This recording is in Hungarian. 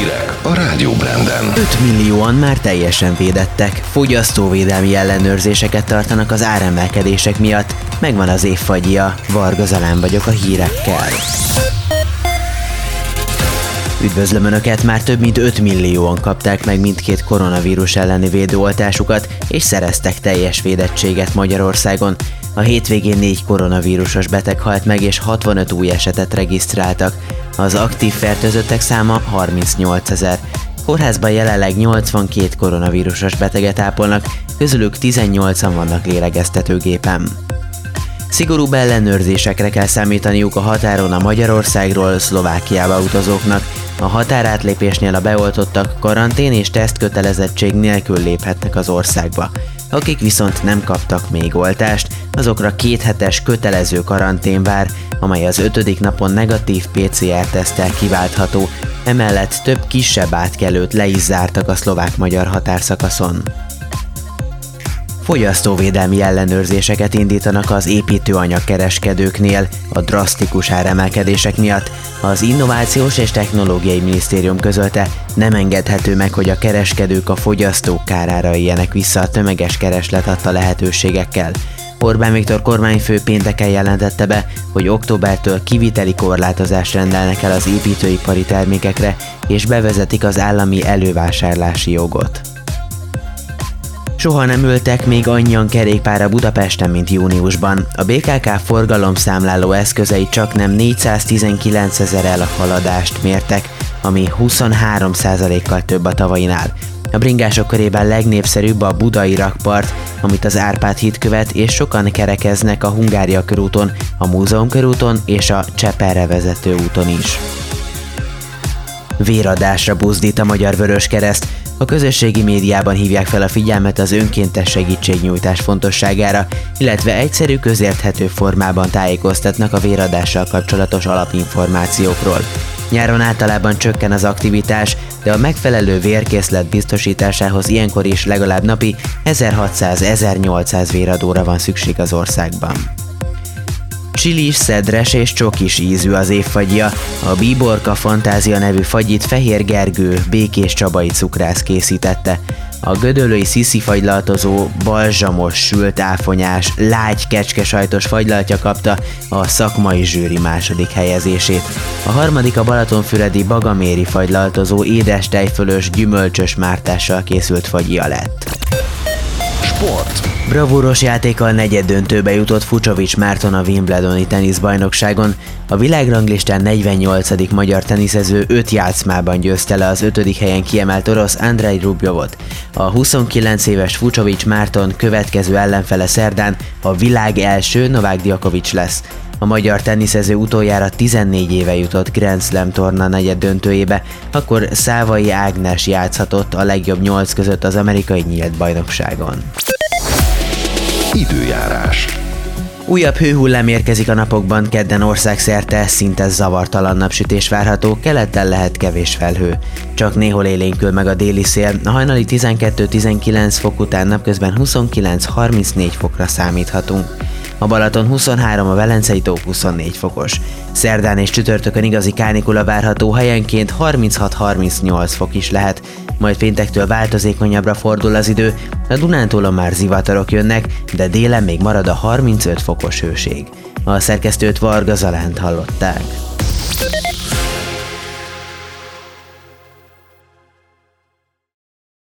Hírek a Rádió Branden. 5 millióan már teljesen védettek. Fogyasztóvédelmi ellenőrzéseket tartanak az áremelkedések miatt. Megvan az évfagyja. Varga Zalán vagyok a hírekkel. Üdvözlöm Önöket, már több mint 5 millióan kapták meg mindkét koronavírus elleni védőoltásukat, és szereztek teljes védettséget Magyarországon. A hétvégén négy koronavírusos beteg halt meg, és 65 új esetet regisztráltak. Az aktív fertőzöttek száma 38 ezer. Kórházban jelenleg 82 koronavírusos beteget ápolnak, közülük 18-an vannak lélegeztetőgépen. Szigorúbb ellenőrzésekre kell számítaniuk a határon a Magyarországról Szlovákiába utazóknak. A határátlépésnél a beoltottak karantén és tesztkötelezettség nélkül léphetnek az országba. Akik viszont nem kaptak még oltást, azokra kéthetes kötelező karantén vár, amely az ötödik napon negatív PCR-tesztel kiváltható, emellett több kisebb átkelőt le is zártak a szlovák-magyar határszakaszon. Fogyasztóvédelmi ellenőrzéseket indítanak az építőanyagkereskedőknél a drasztikus áremelkedések miatt. Az Innovációs és Technológiai Minisztérium közölte, nem engedhető meg, hogy a kereskedők a fogyasztók kárára éljenek vissza a tömeges kereslet adta lehetőségekkel. Orbán Viktor kormányfő pénteken jelentette be, hogy októbertől kiviteli korlátozást rendelnek el az építőipari termékekre, és bevezetik az állami elővásárlási jogot. Soha nem ültek még annyian kerékpára Budapesten, mint júniusban. A BKK forgalomszámláló eszközei csak nem 419 ezer elhaladást mértek, ami 23%-kal több a tavainál. A bringások körében legnépszerűbb a budai rakpart, amit az Árpád híd követ, és sokan kerekeznek a Hungária körúton, a Múzeum körúton és a Cseperre vezető úton is. Véradásra buzdít a Magyar Vörös Kereszt, a közösségi médiában hívják fel a figyelmet az önkéntes segítségnyújtás fontosságára, illetve egyszerű, közérthető formában tájékoztatnak a véradással kapcsolatos alapinformációkról. Nyáron általában csökken az aktivitás, de a megfelelő vérkészlet biztosításához ilyenkor is legalább napi 1600-1800 véradóra van szükség az országban. Csilis, szedres és csokis ízű az évfagyja. A Bíborka Fantázia nevű fagyit Fehér Gergő, Békés Csabai cukrász készítette. A gödöllői sziszi fagylaltozó, balzsamos, sült áfonyás, lágy kecskesajtos fagylaltja kapta a szakmai zsűri második helyezését. A harmadik a Balatonfüredi bagaméri fagylaltozó édes tejfölös, gyümölcsös mártással készült fagyja lett. Sport. Bravúros játékkal negyed döntőbe jutott Fucsovics Márton a Wimbledoni teniszbajnokságon. A világranglistán 48. magyar teniszező 5 játszmában győzte le az 5. helyen kiemelt orosz Andrei Rubjovot. A 29 éves Fucsovics Márton következő ellenfele szerdán a világ első Novák Djokovic lesz. A magyar teniszező utoljára 14 éve jutott Grand Slam torna negyed döntőjébe, akkor Szávai Ágnes játszhatott a legjobb 8 között az amerikai nyílt bajnokságon. Időjárás. Újabb hőhullám érkezik a napokban, kedden országszerte szinte zavartalan napsütés várható, keleten lehet kevés felhő. Csak néhol élénkül meg a déli szél, a hajnali 12-19 fok után napközben 29-34 fokra számíthatunk. A Balaton 23, a Velencei tó 24 fokos. Szerdán és csütörtökön igazi kánikula várható, helyenként 36-38 fok is lehet, majd péntektől változékonyabbra fordul az idő, a Dunántúlon már zivatarok jönnek, de délen még marad a 35 fokos hőség. A szerkesztőt Varga Zalánt hallották.